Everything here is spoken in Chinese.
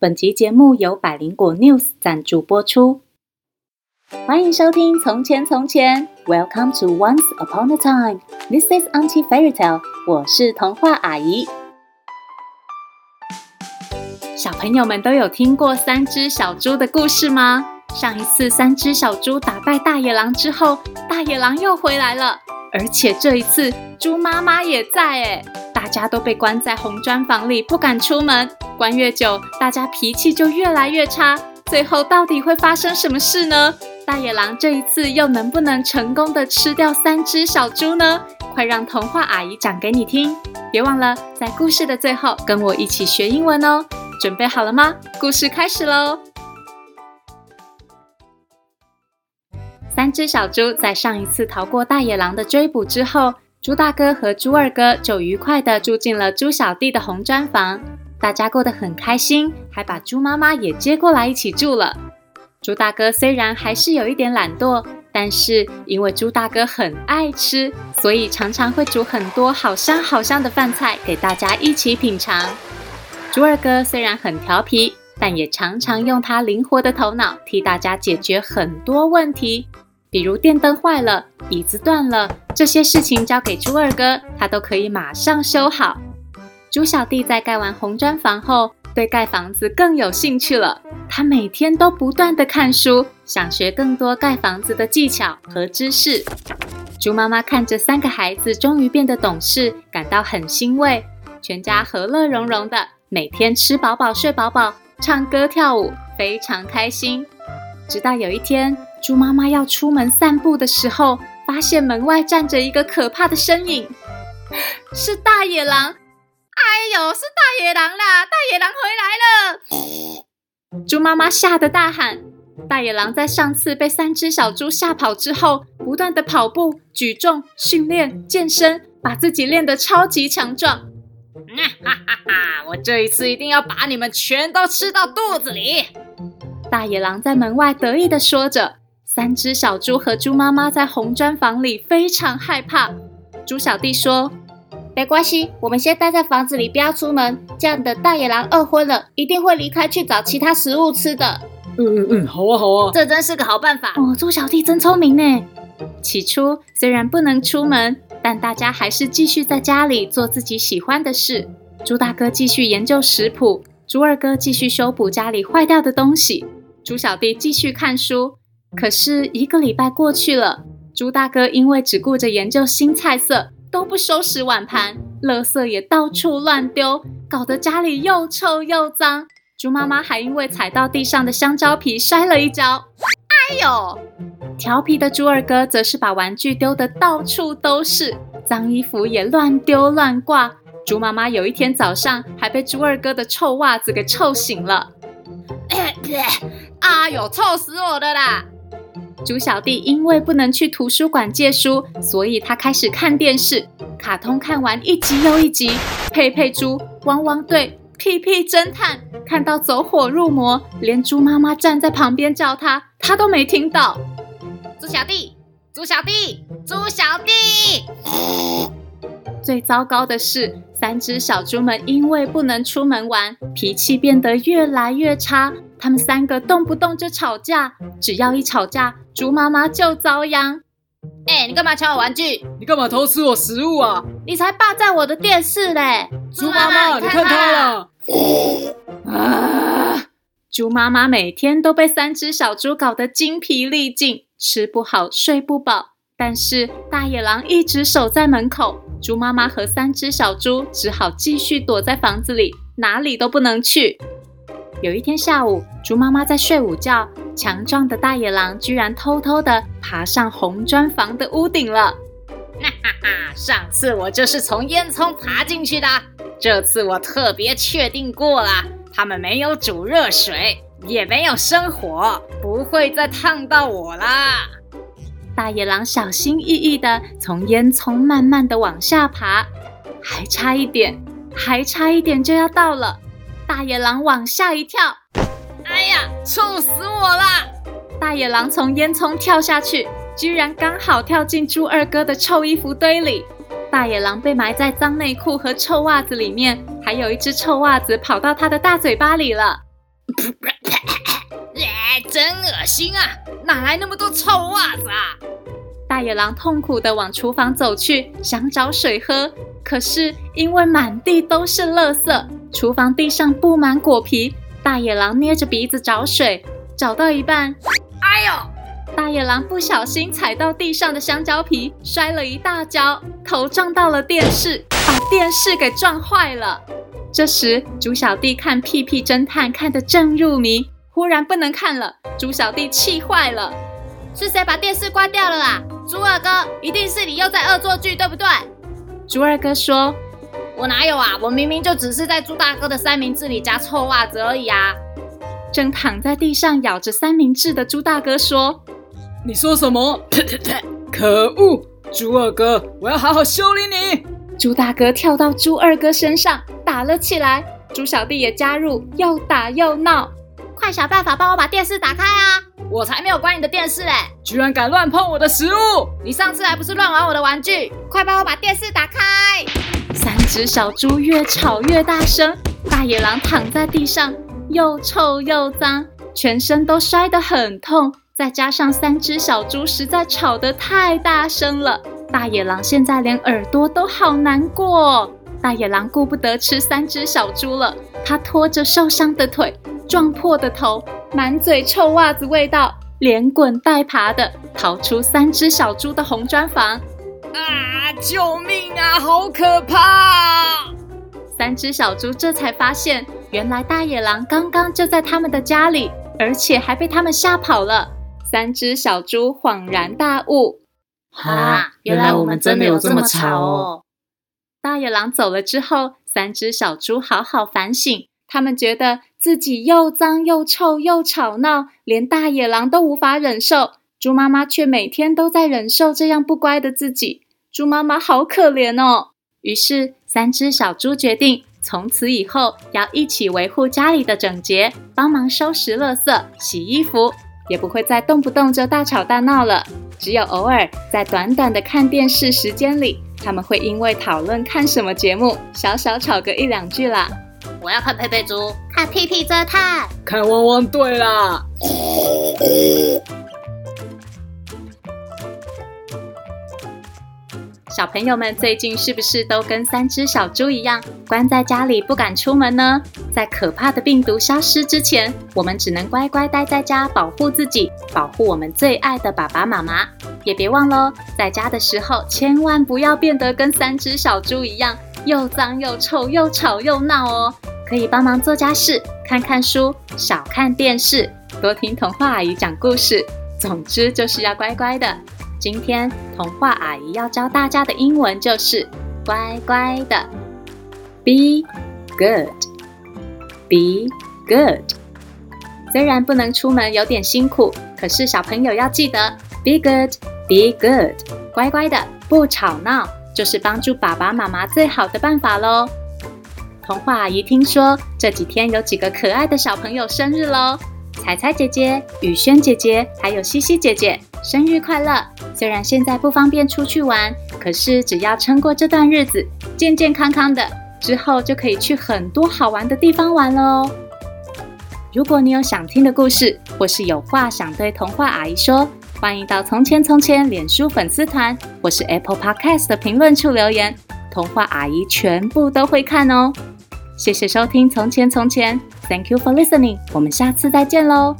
本集节目由百灵果 News 赞助播出。欢迎收听《从前从前》，Welcome to Once Upon a Time。This is Auntie Fairy Tale。我是童话阿姨。小朋友们都有听过三只小猪的故事吗？上一次三只小猪打败大野狼之后，大野狼又回来了，而且这一次猪妈妈也在诶。大家都被关在红砖房里，不敢出门。关越久，大家脾气就越来越差。最后到底会发生什么事呢？大野狼这一次又能不能成功的吃掉三只小猪呢？快让童话阿姨讲给你听！别忘了在故事的最后跟我一起学英文哦。准备好了吗？故事开始喽！三只小猪在上一次逃过大野狼的追捕之后，猪大哥和猪二哥就愉快地住进了猪小弟的红砖房，大家过得很开心，还把猪妈妈也接过来一起住了。猪大哥虽然还是有一点懒惰，但是因为猪大哥很爱吃，所以常常会煮很多好香好香的饭菜给大家一起品尝。猪二哥虽然很调皮，但也常常用他灵活的头脑替大家解决很多问题，比如电灯坏了、椅子断了，这些事情交给猪二哥，他都可以马上修好。猪小弟在盖完红砖房后，对盖房子更有兴趣了。他每天都不断地看书，想学更多盖房子的技巧和知识。猪妈妈看着三个孩子终于变得懂事，感到很欣慰。全家和乐融融的，每天吃饱饱睡饱饱，唱歌跳舞，非常开心。直到有一天，猪妈妈要出门散步的时候，发现门外站着一个可怕的身影，是大野狼。哎呦，是大野狼啦！大野狼回来了！猪妈妈吓得大喊：“大野狼在上次被三只小猪吓跑之后，不断的跑步、举重、训练、健身，把自己练得超级强壮。嗯”哈哈哈！我这一次一定要把你们全都吃到肚子里！大野狼在门外得意的说着。三只小猪和猪妈妈在红砖房里非常害怕。猪小弟说。没关系，我们先待在房子里，不要出门。这样的大野狼饿昏了，一定会离开去找其他食物吃的。嗯嗯嗯，好啊好啊，这真是个好办法哦。猪小弟真聪明呢。起初虽然不能出门，但大家还是继续在家里做自己喜欢的事。猪大哥继续研究食谱，猪二哥继续修补家里坏掉的东西，猪小弟继续看书。可是一个礼拜过去了，猪大哥因为只顾着研究新菜色。都不收拾碗盘，垃圾也到处乱丢，搞得家里又臭又脏。猪妈妈还因为踩到地上的香蕉皮摔了一跤，哎呦！调皮的猪二哥则是把玩具丢得到处都是，脏衣服也乱丢乱挂。猪妈妈有一天早上还被猪二哥的臭袜子给臭醒了，哎呦，臭死我的啦！猪小弟因为不能去图书馆借书，所以他开始看电视。卡通看完一集又一集，佩佩猪、汪汪队、屁屁侦探看到走火入魔，连猪妈妈站在旁边叫他，他都没听到。猪小弟，猪小弟，猪小弟！最糟糕的是，三只小猪们因为不能出门玩，脾气变得越来越差。他们三个动不动就吵架，只要一吵架，猪妈妈就遭殃。哎，你干嘛抢我玩具？你干嘛偷吃我食物啊？你才霸占我的电视嘞！猪妈妈，你看他了！啊！猪妈妈每天都被三只小猪搞得精疲力尽，吃不好，睡不饱。但是大野狼一直守在门口，猪妈妈和三只小猪只好继续躲在房子里，哪里都不能去。有一天下午，猪妈妈在睡午觉，强壮的大野狼居然偷偷地爬上红砖房的屋顶了。哈哈哈！上次我就是从烟囱爬进去的，这次我特别确定过了，他们没有煮热水，也没有生火，不会再烫到我啦。大野狼小心翼翼地从烟囱慢慢地往下爬，还差一点，还差一点就要到了。大野狼往下一跳，哎呀，臭死我了！大野狼从烟囱跳下去，居然刚好跳进猪二哥的臭衣服堆里。大野狼被埋在脏内裤和臭袜子里面，还有一只臭袜子跑到他的大嘴巴里了。哎，真恶心啊！哪来那么多臭袜子啊？大野狼痛苦地往厨房走去，想找水喝，可是因为满地都是垃圾，厨房地上布满果皮，大野狼捏着鼻子找水，找到一半，哎呦！大野狼不小心踩到地上的香蕉皮，摔了一大跤，头撞到了电视，把电视给撞坏了。这时，猪小弟看屁屁侦探看得正入迷，忽然不能看了，猪小弟气坏了。是谁把电视关掉了啊？猪二哥，一定是你又在恶作剧，对不对？猪二哥说：“我哪有啊？我明明就只是在猪大哥的三明治里夹臭袜子而已啊！”正躺在地上咬着三明治的猪大哥说：“你说什么？可恶！猪二哥，我要好好修理你！”猪大哥跳到猪二哥身上打了起来，猪小弟也加入，又打又闹。快想办法帮我把电视打开啊！我才没有关你的电视嘞！居然敢乱碰我的食物！你上次还不是乱玩我的玩具？快帮我把电视打开！三只小猪越吵越大声，大野狼躺在地上，又臭又脏，全身都摔得很痛。再加上三只小猪实在吵得太大声了，大野狼现在连耳朵都好难过。大野狼顾不得吃三只小猪了，他拖着受伤的腿，撞破的头。满嘴臭袜子味道，连滚带爬的逃出三只小猪的红砖房。啊！救命啊！好可怕！三只小猪这才发现，原来大野狼刚刚就在他们的家里，而且还被他们吓跑了。三只小猪恍然大悟：啊，原来我们真的有这么吵哦！大野狼走了之后，三只小猪好好反省。他们觉得自己又脏又臭又吵闹，连大野狼都无法忍受。猪妈妈却每天都在忍受这样不乖的自己。猪妈妈好可怜哦。于是，三只小猪决定从此以后要一起维护家里的整洁，帮忙收拾垃圾、洗衣服，也不会再动不动就大吵大闹了。只有偶尔在短短的看电视时间里，他们会因为讨论看什么节目，小小吵个一两句啦。我要看佩佩猪，看屁屁侦探，看汪汪队啦！小朋友们最近是不是都跟三只小猪一样，关在家里不敢出门呢？在可怕的病毒消失之前，我们只能乖乖待在家，保护自己，保护我们最爱的爸爸妈妈。也别忘了，在家的时候千万不要变得跟三只小猪一样。又脏又臭又吵又闹哦！可以帮忙做家事，看看书，少看电视，多听童话阿姨讲故事。总之就是要乖乖的。今天童话阿姨要教大家的英文就是乖乖的。Be good. Be good. 虽然不能出门有点辛苦，可是小朋友要记得 Be good. Be good. 乖乖的，不吵闹。就是帮助爸爸妈妈最好的办法喽。童话阿姨听说这几天有几个可爱的小朋友生日喽，彩彩姐姐、雨轩姐姐还有西西姐姐，生日快乐！虽然现在不方便出去玩，可是只要撑过这段日子，健健康康的，之后就可以去很多好玩的地方玩了哦。如果你有想听的故事，或是有话想对童话阿姨说，欢迎到《从前从前》脸书粉丝团，或是 Apple Podcast 的评论处留言，童话阿姨全部都会看哦。谢谢收听《从前从前》，Thank you for listening，我们下次再见喽。